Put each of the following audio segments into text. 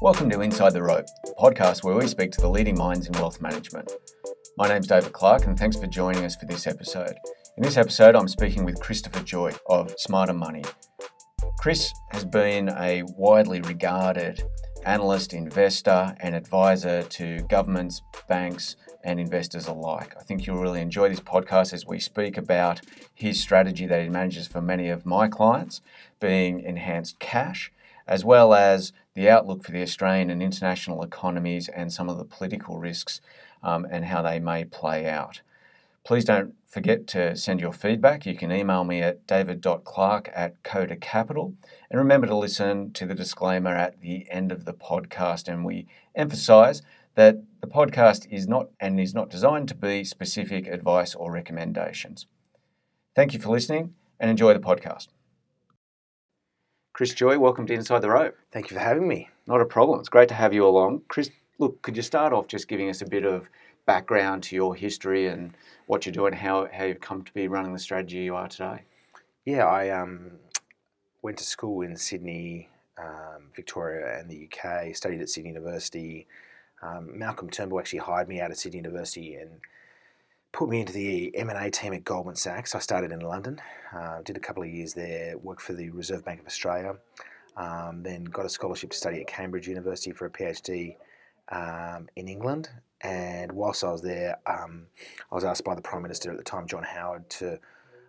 Welcome to Inside the Rope, a podcast where we speak to the leading minds in wealth management. My name's David Clark, and thanks for joining us for this episode. In this episode, I'm speaking with Christopher Joye of Smarter Money. Chris has been a widely regarded analyst, investor, and advisor to governments, banks, and investors alike. I think you'll really enjoy this podcast as we speak about his strategy that he manages for many of my clients, being enhanced cash, as well as the outlook for the Australian and international economies and some of the political risks um, and how they may play out. Please don't forget to send your feedback. You can email me at david.clark at Koda Capital. And remember to listen to the disclaimer at the end of the podcast. And we emphasize that the podcast is not and is not designed to be specific advice or recommendations. Thank you for listening and enjoy the podcast. Chris Joye, welcome to Inside the Rope. Thank you for having me. Not a problem. It's great to have you along. Chris, look, could you start off just giving us a bit of background to your history and what you do and how, how you've come to be running the strategy you are today? Yeah, I um, went to school in Sydney, um, Victoria, and the UK. Studied at Sydney University. Um, Malcolm Turnbull actually hired me out of Sydney University and put me into the M&A team at Goldman Sachs. I started in London, uh, did a couple of years there, worked for the Reserve Bank of Australia, um, then got a scholarship to study at Cambridge University for a PhD um, in England. And whilst I was there, um, I was asked by the Prime Minister at the time, John Howard, to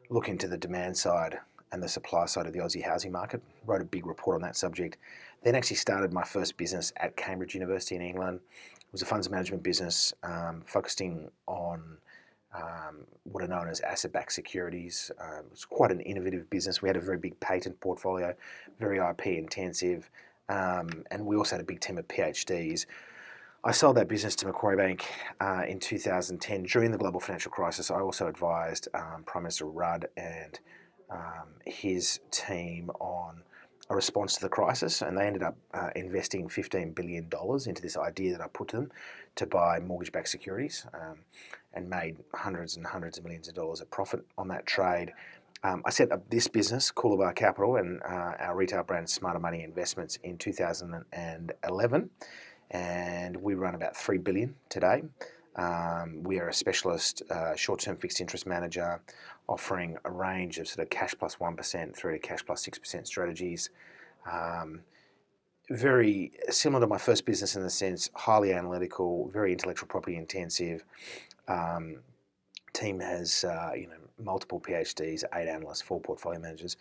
look into the demand side and the supply side of the Aussie housing market. Wrote a big report on that subject. Then actually started my first business at Cambridge University in England. It was a funds management business um, focusing on um, what are known as asset-backed securities. Um, it's quite an innovative business. We had a very big patent portfolio, very IP intensive, um, and we also had a big team of PhDs. I sold that business to Macquarie Bank uh, in 2010 during the global financial crisis. I also advised um, Prime Minister Rudd and um, his team on a response to the crisis, and they ended up uh, investing $15 billion into this idea that I put to them to buy mortgage backed securities um, and made hundreds and hundreds of millions of dollars of profit on that trade. Um, I set up this business, Coolabah Capital, and uh, our retail brand Smarter Money Investments in 2011, and we run about three billion today. Um, we are a specialist uh, short-term fixed interest manager, offering a range of sort of cash plus one percent through to cash plus six percent strategies. Um, very similar to my first business in the sense highly analytical, very intellectual property intensive. Um, team has uh, you know multiple PhDs, eight analysts, four portfolio managers,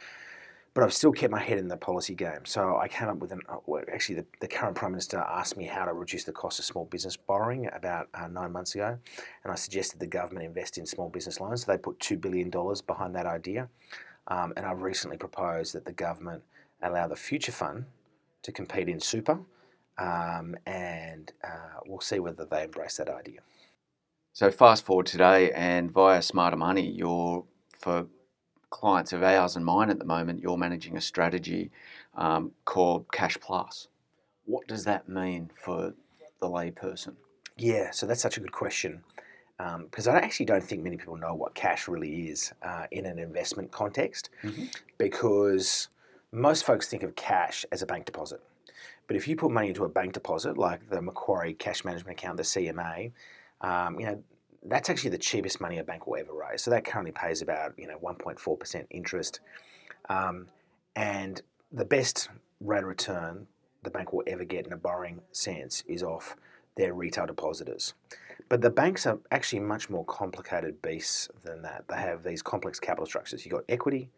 but I've still kept my head in the policy game. So I came up with an uh, well, actually the, the, current prime minister asked me how to reduce the cost of small business borrowing about uh, nine months ago, and I suggested the government invest in small business loans. So they put two billion dollars behind that idea, um, and I've recently proposed that the government allow the Future Fund to compete in super, um, and uh, we'll see whether they embrace that idea. So fast forward today, and via Smarter Money, you're for clients of ours and mine at the moment, you're managing a strategy um, called Cash Plus. What does that mean for the layperson? Yeah, so that's such a good question because um, I actually don't think many people know what cash really is uh, in an investment context mm-hmm. because most folks think of cash as a bank deposit. But if you put money into a bank deposit, like the Macquarie Cash Management Account, the CMA, um, you know that's actually the cheapest money a bank will ever raise. So that currently pays about you know 1.4 percent interest, um, and the best rate of return the bank will ever get in a borrowing sense is off their retail depositors. But the banks are actually much more complicated beasts than that. They have these complex capital structures. You've got equity,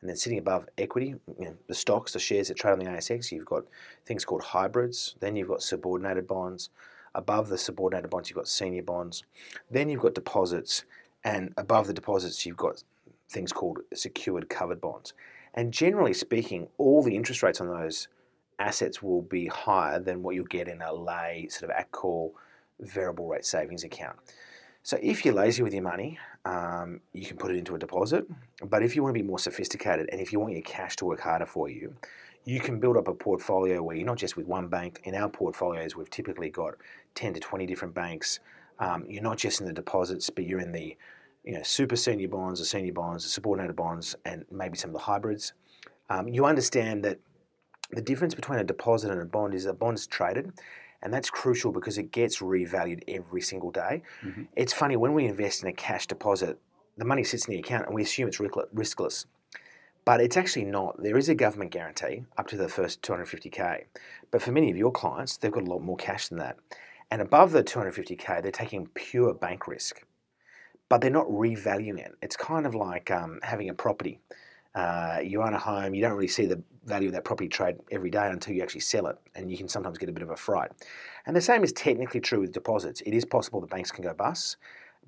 and then sitting above equity, you know, the stocks, the shares that trade on the ASX, you've got things called hybrids. Then you've got subordinated bonds. Above the subordinated bonds, you've got senior bonds. Then you've got deposits. And above the deposits, you've got things called secured covered bonds. And generally speaking, all the interest rates on those assets will be higher than what you'll get in a lay sort of at call variable rate savings account. So if you're lazy with your money, um, you can put it into a deposit. But if you want to be more sophisticated and if you want your cash to work harder for you, you can build up a portfolio where you're not just with one bank. In our portfolios, we've typically got 10 to 20 different banks. Um, you're not just in the deposits, but you're in the you know, super senior bonds, the senior bonds, the subordinated bonds, and maybe some of the hybrids. Um, you understand that the difference between a deposit and a bond is a bond's traded, and that's crucial because it gets revalued every single day. Mm-hmm. It's funny when we invest in a cash deposit, the money sits in the account and we assume it's riskless. But it's actually not. There is a government guarantee up to the first 250k. But for many of your clients, they've got a lot more cash than that. And above the 250k, they're taking pure bank risk. But they're not revaluing it. It's kind of like um, having a property. Uh, you own a home, you don't really see the value of that property trade every day until you actually sell it, and you can sometimes get a bit of a fright. And the same is technically true with deposits. It is possible that banks can go bust,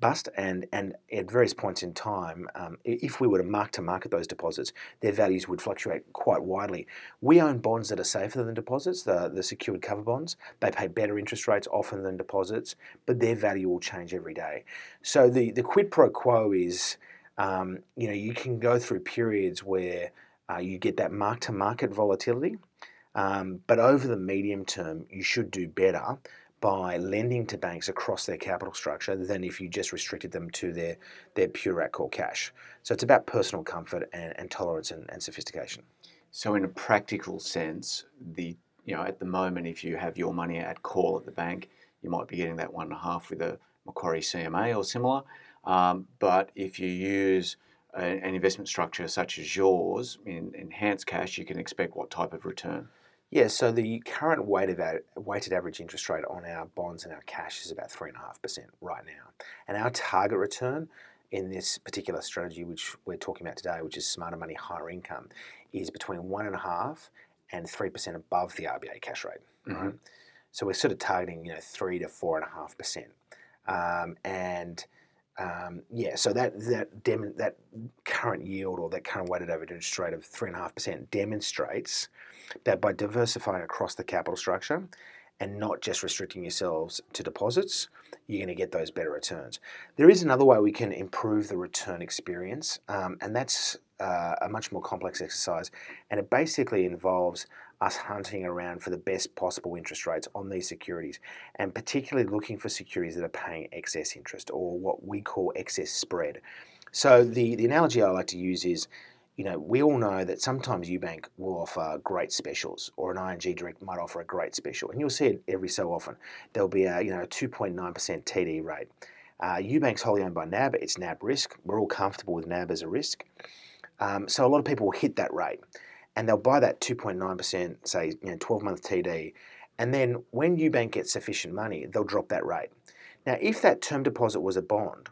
bust, and and at various points in time, um, if we were to mark to market those deposits, their values would fluctuate quite widely. We own bonds that are safer than deposits, the the secured cover bonds. They pay better interest rates often than deposits, but their value will change every day. So the the quid pro quo is. Um, you know, you can go through periods where uh, you get that mark to market volatility, um, but over the medium term, you should do better by lending to banks across their capital structure than if you just restricted them to their, their pure at call cash. So it's about personal comfort and, and tolerance and, and sophistication. So in a practical sense, the you know at the moment, if you have your money at call at the bank, you might be getting that one and a half with a Macquarie CMA or similar. Um, but if you use a, an investment structure such as yours in enhanced cash, you can expect what type of return? Yeah, so the current weighted, weighted average interest rate on our bonds and our cash is about 3.5% right now. And our target return in this particular strategy, which we're talking about today, which is smarter money, higher income, is between 1.5 and 3% above the RBA cash rate. Mm-hmm. Right? So we're sort of targeting, you know, 3 to 4.5%. Um, and um, yeah, so that that dem- that current yield or that current weighted average interest rate of three and a half percent demonstrates that by diversifying across the capital structure and not just restricting yourselves to deposits, you're going to get those better returns. There is another way we can improve the return experience, um, and that's uh, a much more complex exercise, and it basically involves us hunting around for the best possible interest rates on these securities, and particularly looking for securities that are paying excess interest or what we call excess spread. So the, the analogy I like to use is you know, we all know that sometimes UBank will offer great specials, or an ING Direct might offer a great special, and you'll see it every so often. There'll be a you know 2.9% TD rate. Uh, UBank's wholly owned by NAB. It's NAB risk. We're all comfortable with NAB as a risk, um, so a lot of people will hit that rate, and they'll buy that 2.9%, say you know 12-month TD, and then when UBank gets sufficient money, they'll drop that rate. Now, if that term deposit was a bond,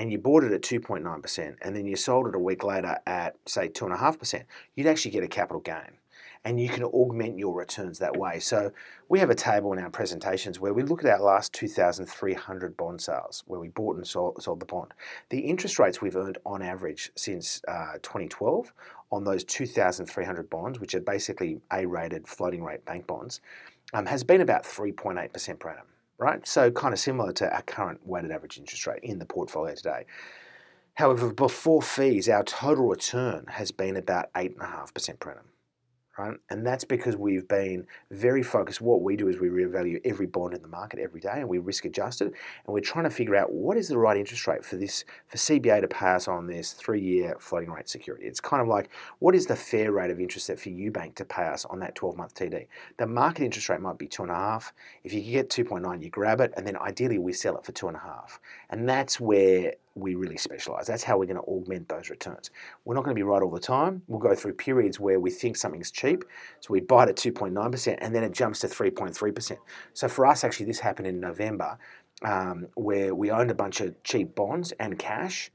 and you bought it at 2.9% and then you sold it a week later at, say, 2.5%, you'd actually get a capital gain. And you can augment your returns that way. So, we have a table in our presentations where we look at our last 2,300 bond sales, where we bought and sold, sold, the bond. The interest rates we've earned on average since uh, 2012 on those 2,300 bonds, which are basically A rated floating rate bank bonds, um, has been about 3.8% per annum right? So kind of similar to our current weighted average interest rate in the portfolio today. However, before fees, our total return has been about 8.5% per annum right? And that's because we've been very focused. What we do is we reevaluate every bond in the market every day, and we risk adjust it, and we're trying to figure out what is the right interest rate for this for CBA to pay us on this three-year floating rate security. It's kind of like what is the fair rate of interest that for UBank to pay us on that 12-month TD? The market interest rate might be two and a half. If you get 2.9, you grab it, and then ideally we sell it for two and a half, and that's where we really specialize. That's how we're going to augment those returns. We're not going to be right all the time. We'll go through periods where we think something's cheap, so we buy it at 2.9%, and then it jumps to 3.3%. So for us, actually, this happened in November, um, where we owned a bunch of cheap bonds and cash,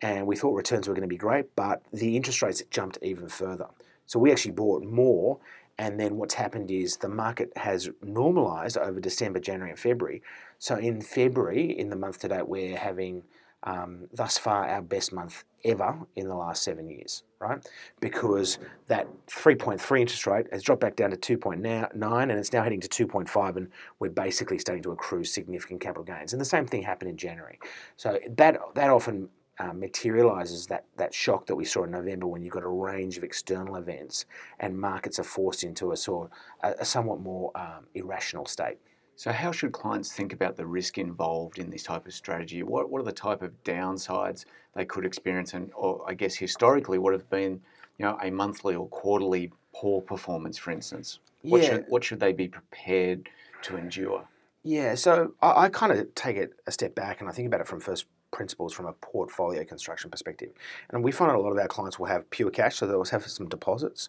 and we thought returns were going to be great, but the interest rates jumped even further. So we actually bought more, and then what's happened is the market has normalized over December, January, and February. So in February, in the month to date, we're having um, thus far our best month ever in the last seven years, right? Because that 3.3 interest rate has dropped back down to 2.9 and it's now heading to 2.5 and we're basically starting to accrue significant capital gains. And the same thing happened in January. So that that often uh, materializes that, that shock that we saw in November when you've got a range of external events and markets are forced into a sort a, a somewhat more um, irrational state. So, how should clients think about the risk involved in this type of strategy? What, what are the type of downsides they could experience, and or I guess historically, what have been, you know, a monthly or quarterly poor performance, for instance? What Yeah. should what should they be prepared to endure? Yeah, so I, I kind of take it a step back and I think about it from first principles from a portfolio construction perspective. And we find that a lot of our clients will have pure cash, so they'll have some deposits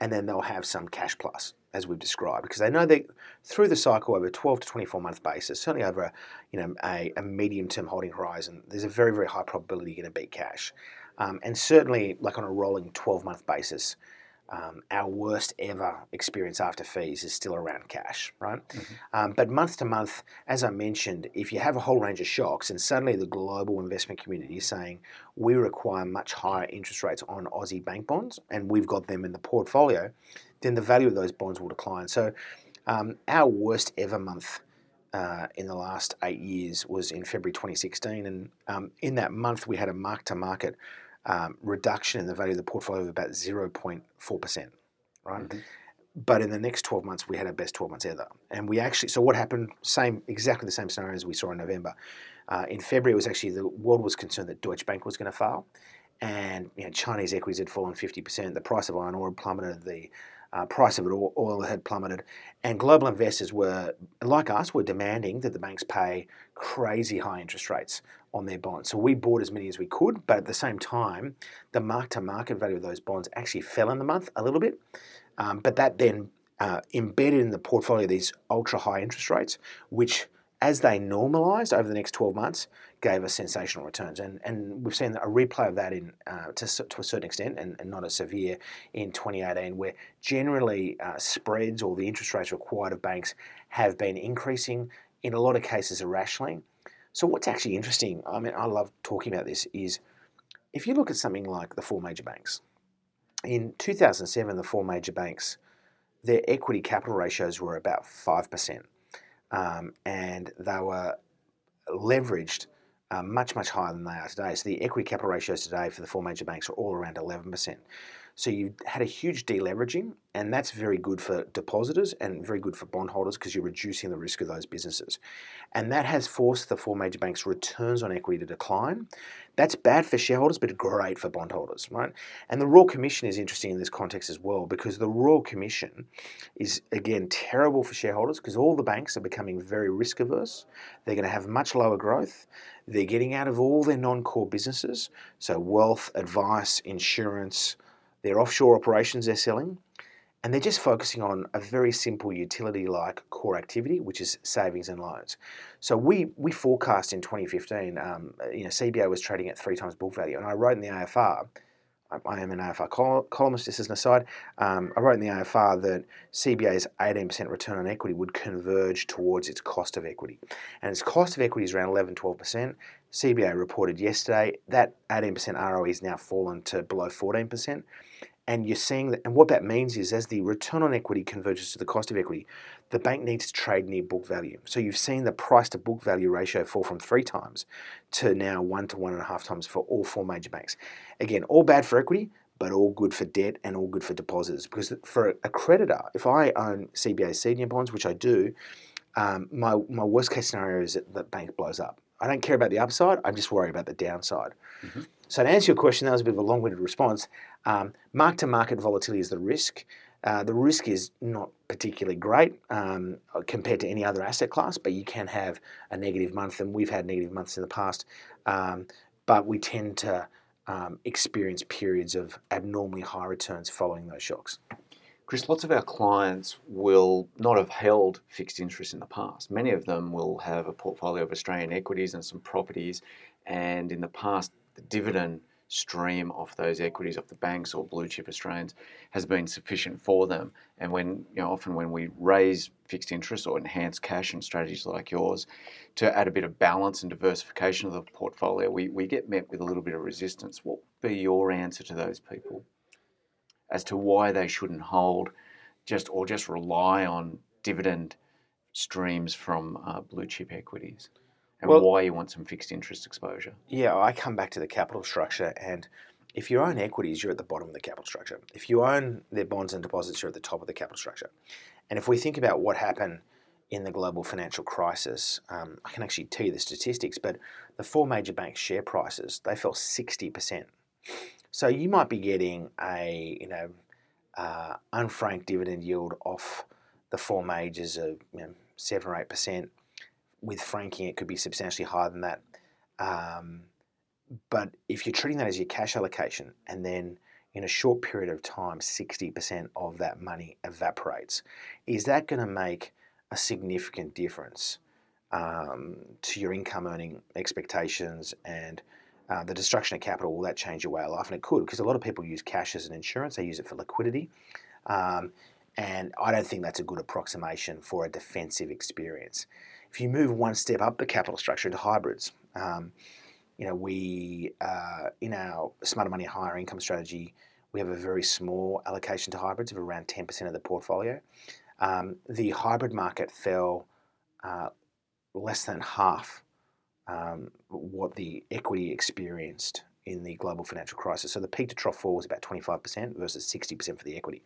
and then they'll have some cash plus, as we've described, because they know that through the cycle over a 12 to 24 month basis, certainly over a, you know, a, a medium term holding horizon, there's a very, very high probability you're going to beat cash. Um, and certainly, like on a rolling 12 month basis, um, our worst ever experience after fees is still around cash, right? Um, but month to month, as I mentioned, if you have a whole range of shocks and suddenly the global investment community is saying we require much higher interest rates on Aussie bank bonds and we've got them in the portfolio, then the value of those bonds will decline. So um, our worst ever month uh, in the last eight years was in February 2016. And um, in that month, we had a mark to market um, reduction in the value of the portfolio of about 0.4%, right? Mhm. But in the next 12 months, we had our best 12 months ever. And we actually, so what happened? Same, exactly the same scenario as we saw in November. Uh, in February, it was actually the world was concerned that Deutsche Bank was going to fail. And you know, Chinese equities had fallen 50%. The price of iron ore had plummeted. The uh, price of oil- oil had plummeted. And global investors were, like us, were demanding that the banks pay crazy high interest rates on their bonds. So we bought as many as we could, but at the same time, the mark to market value of those bonds actually fell in the month a little bit. Um, but that then uh, embedded in the portfolio these ultra high interest rates, which as they normalised over the next 12 months, gave us sensational returns. And, and we've seen a replay of that in uh, to, to a certain extent, and, and not as severe in 2018, where generally uh, spreads or the interest rates required of banks have been increasing, in a lot of cases irrationally. So, what's actually interesting, I mean, I love talking about this, is if you look at something like the four major banks, in 2007, the four major banks, their equity capital ratios were about 5%. Um, and they were leveraged uh, much, much higher than they are today. So the equity capital ratios today for the four major banks are all around 11%. So you had a huge deleveraging, and that's very good for depositors and very good for bondholders because you're reducing the risk of those businesses. And that has forced the four major banks' returns on equity to decline. That's bad for shareholders, but great for bondholders, right? And the Royal Commission is interesting in this context as well because the Royal Commission is, again, terrible for shareholders because all the banks are becoming very risk averse. They're going to have much lower growth. They're getting out of all their non core businesses, so wealth, advice, insurance, their offshore operations they're selling. And they're just focusing on a very simple utility like core activity, which is savings and loans. So we, we forecast in 2015, um, you know, CBA was trading at three times book value. And I wrote in the AFR, I, am an AFR col- columnist, just as an aside, um, I wrote in the AFR that CBA's 18% return on equity would converge towards its cost of equity. And its cost of equity is around 11, 12%. CBA reported yesterday that 18% ROE has now fallen to below 14%. And you're seeing that, and what that means is as the return on equity converges to the cost of equity, the bank needs to trade near book value. So you've seen the price to book value ratio fall from three times to now one to one and a half times for all four major banks. Again, all bad for equity, but all good for debt and all good for depositors. Because for a creditor, if I own CBA senior bonds, which I do, um, my, my worst case scenario is that the bank blows up. I don't care about the upside, I just worry about the downside. Mhm. So, to answer your question, that was a bit of a long winded response. Um, mark to market volatility is the risk. Uh, the risk is not particularly great um, compared to any other asset class, but you can have a negative month, and we've had negative months in the past. Um, but we tend to um, experience periods of abnormally high returns following those shocks. Chris, lots of our clients will not have held fixed interest in the past. Many of them will have a portfolio of Australian equities and some properties, and in the past, the dividend stream off those equities off the banks or blue chip Australians has been sufficient for them. And when you know, often when we raise fixed interest or enhance cash and strategies like yours to add a bit of balance and diversification of the portfolio, we, we get met with a little bit of resistance. What would be your answer to those people as to why they shouldn't hold just or just rely on dividend streams from uh, blue chip equities? And Well- why you want some fixed interest exposure? Yeah, I come back to the capital structure, and if you own equities, you're at the bottom of the capital structure. If you own their bonds and deposits, you're at the top of the capital structure. And if we think about what happened in the global financial crisis, um, I can actually tell you the statistics, but the four major banks' share prices they fell sixty percent. So you might be getting a you know uh, unfranked dividend yield off the four majors of you know, seven or eight percent. With franking, it could be substantially higher than that. Um, but if you're treating that as your cash allocation, and then in a short period of time, 60% of that money evaporates, is that going to make a significant difference um, to your income earning expectations and uh, the destruction of capital? Will that change your way of life? And it could, because a lot of people use cash as an insurance, they use it for liquidity. Um, and I don't think that's a good approximation for a defensive experience. If you move one step up the capital structure into hybrids, um, you know, we uh, in our smarter money higher income strategy, we have a very small allocation to hybrids of around 10% of the portfolio. Um, the hybrid market fell uh, less than half um, what the equity experienced in the global financial crisis. So the peak to trough fall was about 25% versus 60% for the equity.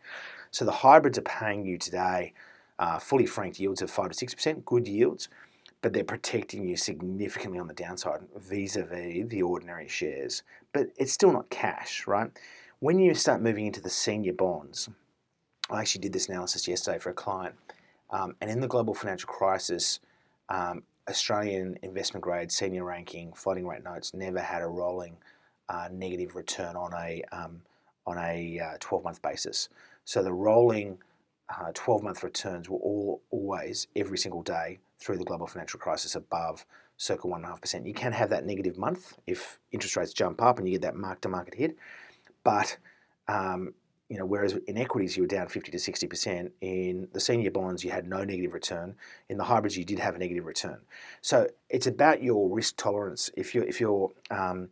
So the hybrids are paying you today uh, fully franked yields of 5 to 6%, good yields, but they're protecting you significantly on the downside vis a vis the ordinary shares. But it's still not cash, right? When you start moving into the senior bonds, I actually did this analysis yesterday for a client, um, and in the global financial crisis, um, Australian investment grade senior ranking floating rate notes never had a rolling uh, negative return on a um, on a uh, 12 month basis. So the rolling uh, 12 month returns were all always every single day through the global financial crisis above circa 1.5%. You can have that negative month if interest rates jump up and you get that mark to market hit. But um, you know, whereas in equities you were down 50 to 60%, in the senior bonds you had no negative return. In the hybrids you did have a negative return. So it's about your risk tolerance. If you're if you're um,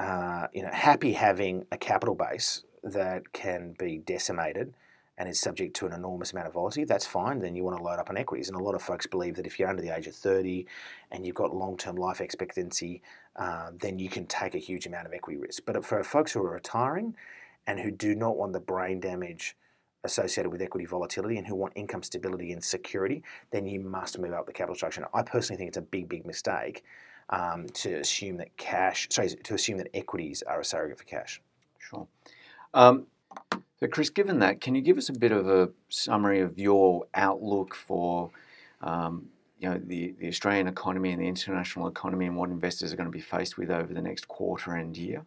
uh, you know happy having a capital base that can be decimated and is subject to an enormous amount of volatility, that's fine. Then you want to load up on equities. And a lot of folks believe that if you're under the age of 30 and you've got long term life expectancy, uh, then you can take a huge amount of equity risk. But for folks who are retiring and who do not want the brain damage associated with equity volatility and who want income stability and security, then you must move up the capital structure. And I personally think it's a big, big mistake um, to assume that cash, sorry, to assume that equities are a surrogate for cash. Sure. Um, so, Chris, given that, can you give us a bit of a summary of your outlook for um, you know, the, the Australian economy and the international economy and what investors are going to be faced with over the next quarter and year?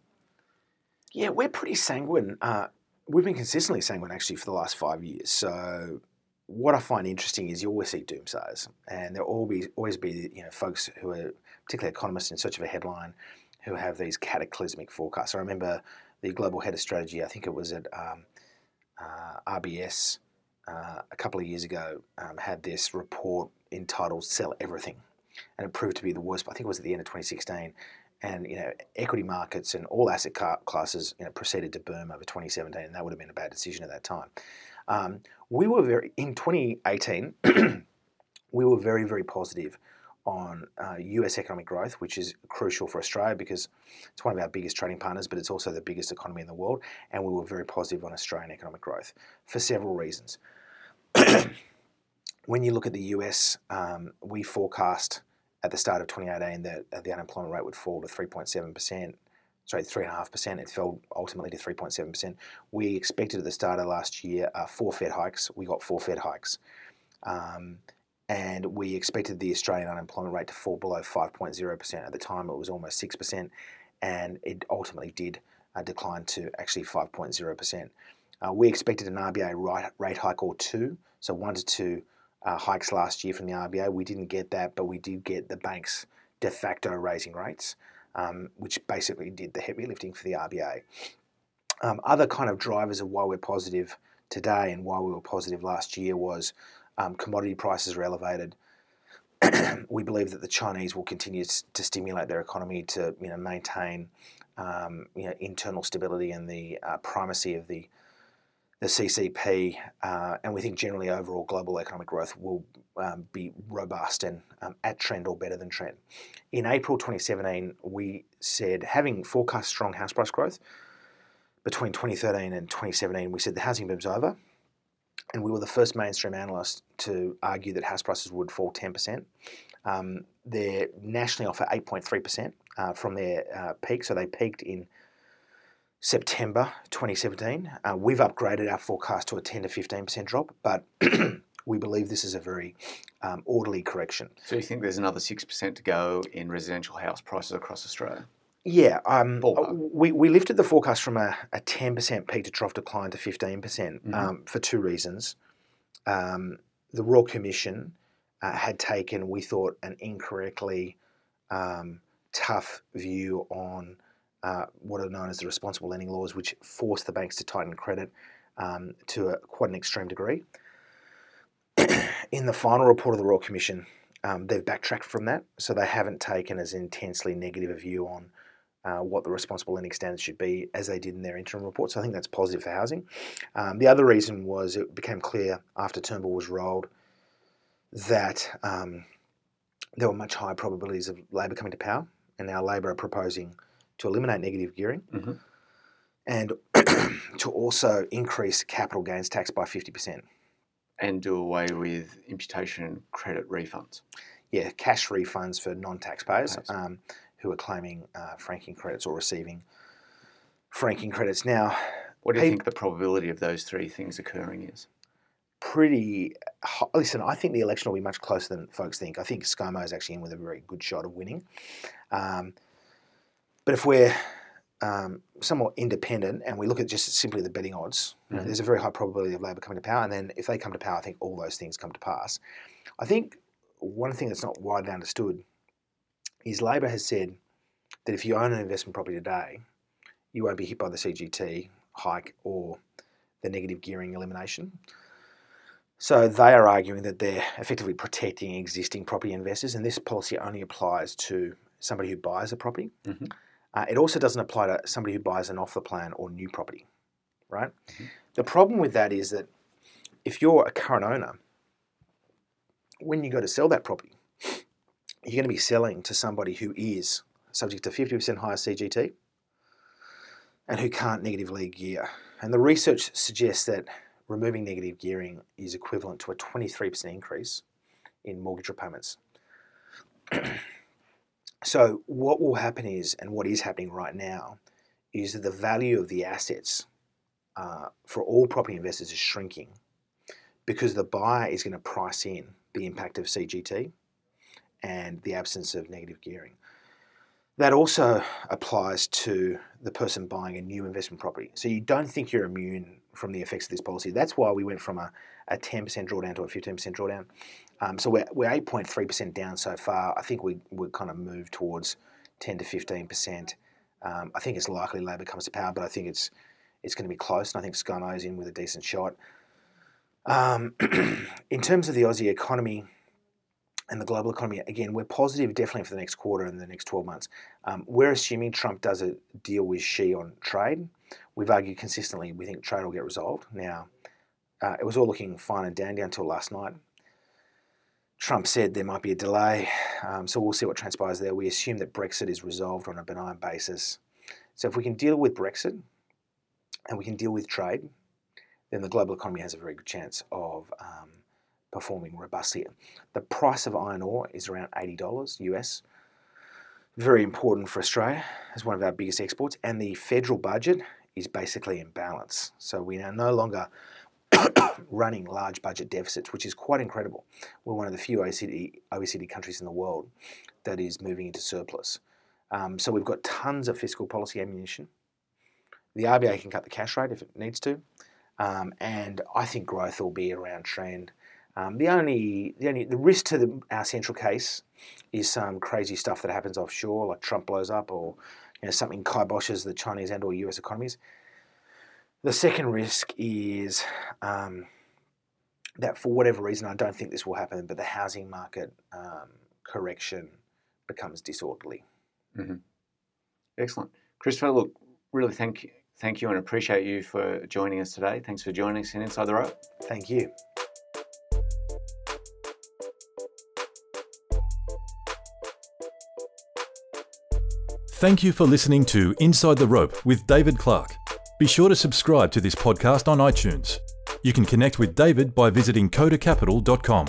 Yeah, we're pretty sanguine. Uh, we've been consistently sanguine actually for the last five years. So what I find interesting is you always see doomsayers, and there will always always be you know folks who are particularly economists in search of a headline who have these cataclysmic forecasts. I remember the global head of strategy. I think it was at um, RBS uh, a couple of years ago. Um, had this report entitled "Sell Everything," and it proved to be the worst. I think it was at the end of 2016 and you know equity markets and all asset classes you know, proceeded to boom over 2017, and that would have been a bad decision at that time. Um, we were very in 2018. we were very very positive on uh, US economic growth, which is crucial for Australia because it's one of our biggest trading partners, but it's also the biggest economy in the world. And we were very positive on Australian economic growth for several reasons. when you look at the US, um, we forecast at the start of 2018 that uh, the unemployment rate would fall to 3.7%. Sorry, 3.5%. It fell ultimately to 3.7%. We expected at the start of last year uh, four Fed hikes. We got four Fed hikes. Um, and we expected the Australian unemployment rate to fall below 5.0%. At the time, it was almost 6%, and it ultimately did uh, decline to actually 5.0%. Uh, we expected an RBA rate hike or two, so one to two uh, hikes last year from the RBA. We didn't get that, but we did get the banks de facto raising rates, um, which basically did the heavy lifting for the RBA. Um, other kind of drivers of why we're positive today and why we were positive last year was um, commodity prices are elevated. we believe that the Chinese will continue to stimulate their economy to you know maintain um, you know internal stability and the uh, primacy of the the CCP, uh, and we think generally overall global economic growth will um, be robust and um, at trend or better than trend. In April 2017, we said, having forecast strong house price growth between 2013 and 2017, we said the housing boom's over, and we were the first mainstream analyst to argue that house prices would fall 10%. Um, they're nationally off at 8.3% uh, from their uh, peak, so they peaked in September 2017. Uh, we've upgraded our forecast to a 10 to 15% drop, but we believe this is a very um, orderly correction. So you think there's another 6% to go in residential house prices across Australia? Yeah, um, we, we lifted the forecast from a, a 10% peak to trough decline to 15% mm-hmm. um, for two reasons. Um, the Royal Commission uh, had taken, we thought, an incorrectly um, tough view on uh, what are known as the responsible lending laws, which force the banks to tighten credit um, to a, quite an extreme degree. In the final report of the Royal Commission, um, they've backtracked from that, so they haven't taken as intensely negative a view on uh, what the responsible lending standards should be as they did in their interim report. So I think that's positive for housing. Um, the other reason was it became clear after Turnbull was rolled that um, there were much higher probabilities of Labor coming to power, and now Labor are proposing to eliminate negative gearing mm-hmm. and to also increase capital gains tax by 50%. And do away with imputation credit refunds. Yeah, cash refunds for non taxpayers um, who are claiming uh, franking credits or receiving franking credits. Now, what do you think the probability of those three things occurring is? Pretty. Listen, I think the election will be much closer than folks think. I think ScoMo is actually in with a very good shot of winning. Um, but if we're um, somewhat independent and we look at just simply the betting odds, mm-hmm. there's a very high probability of Labor coming to power. And then if they come to power, I think all those things come to pass. I think one thing that's not widely understood is Labor has said that if you own an investment property today, you won't be hit by the CGT hike or the negative gearing elimination. So they are arguing that they're effectively protecting existing property investors, and this policy only applies to somebody who buys a property. Mm-hmm. Uh, it also doesn't apply to somebody who buys an off the plan or new property, right? Mm-hmm. The problem with that is that if you're a current owner, when you go to sell that property, you're going to be selling to somebody who is subject to 50% higher CGT and who can't negatively gear. And the research suggests that removing negative gearing is equivalent to a 23% increase in mortgage repayments. So what will happen is, and what is happening right now, is that the value of the assets uh, for all property investors is shrinking because the buyer is going to price in the impact of CGT and the absence of negative gearing. That also applies to the person buying a new investment property. So you don't think you're immune from the effects of this policy. That's why we went from a, a 10% drawdown to a 15% drawdown. Um, so we're, we're 8.3% down so far. I think we, we kind of move towards 10 to 15%. Um, I think it's likely Labor comes to power, but I think it's it's going to be close, and I think ScoMo's in with a decent shot. Um, in terms of the Aussie economy and the global economy, again, we're positive definitely for the next quarter and the next 12 months. Um, we're assuming Trump does a deal with Xi on trade. We've argued consistently we think trade will get resolved. Now, uh, it was all looking fine and dandy until last night. Trump said there might be a delay, um, so we'll see what transpires there. We assume that Brexit is resolved on a benign basis. So if we can deal with Brexit and we can deal with trade, then the global economy has a very good chance of um, performing robustly. The price of iron ore is around $80 US. Very important for Australia as one of our biggest exports, and the federal budget is basically in balance. So we are no longer running large budget deficits, which is quite incredible. We're one of the few OECD, OECD countries in the world that is moving into surplus. Um, so we've got tons of fiscal policy ammunition. The RBA can cut the cash rate if it needs to, um, and I think growth will be around trend. Um, the only the only the risk to the, our central case is some crazy stuff that happens offshore, like Trump blows up, or you know, something kiboshes the Chinese and or US economies. The second risk is um, that for whatever reason, I don't think this will happen, but the housing market um, correction becomes disorderly. Mm-hmm. Excellent, Christopher. Look, really thank you, thank you, and appreciate you for joining us today. Thanks for joining us in Inside the Rope. Thank you. Thank you for listening to Inside the Rope with David Clark. Be sure to subscribe to this podcast on iTunes. You can connect with David by visiting kodacapital.com.